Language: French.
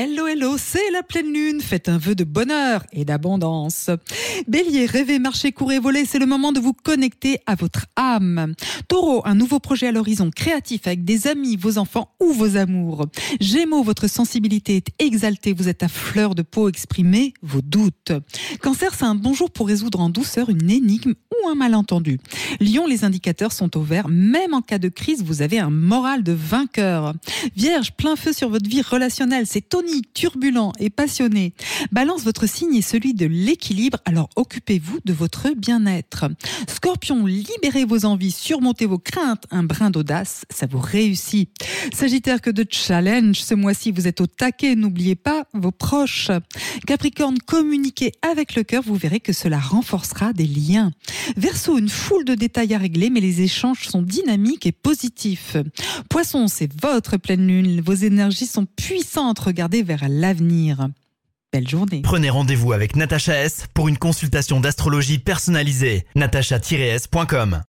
Hello, hello, c'est la pleine lune. Faites un vœu de bonheur et d'abondance. Bélier, rêvez, marchez, courez, volez. C'est le moment de vous connecter à votre âme. Taureau, un nouveau projet à l'horizon, créatif avec des amis, vos enfants ou vos amours. Gémeaux, votre sensibilité est exaltée. Vous êtes à fleur de peau. Exprimez vos doutes. Cancer, c'est un bonjour pour résoudre en douceur une énigme ou un malentendu. Lion, les indicateurs sont au vert. Même en cas de crise, vous avez un moral de vainqueur. Vierge, plein feu sur votre vie relationnelle. C'est tonique, turbulent et passionné. Balance, votre signe est celui de l'équilibre. Alors occupez-vous de votre bien-être. Scorpion, libérez vos envies, surmontez vos craintes. Un brin d'audace, ça vous réussit. Sagittaire, que de challenge. Ce mois-ci, vous êtes au taquet. N'oubliez pas vos proches. Capricorne, communiquez avec le cœur. Vous verrez que cela renforcera des liens. Verseau, une foule de détails à régler, mais les échanges sont dynamiques et positifs. Poisson, c'est votre pleine lune. Vos énergies sont puissantes. Regardez vers l'avenir. Belle journée. Prenez rendez-vous avec Natacha S pour une consultation d'astrologie personnalisée. natacha-s.com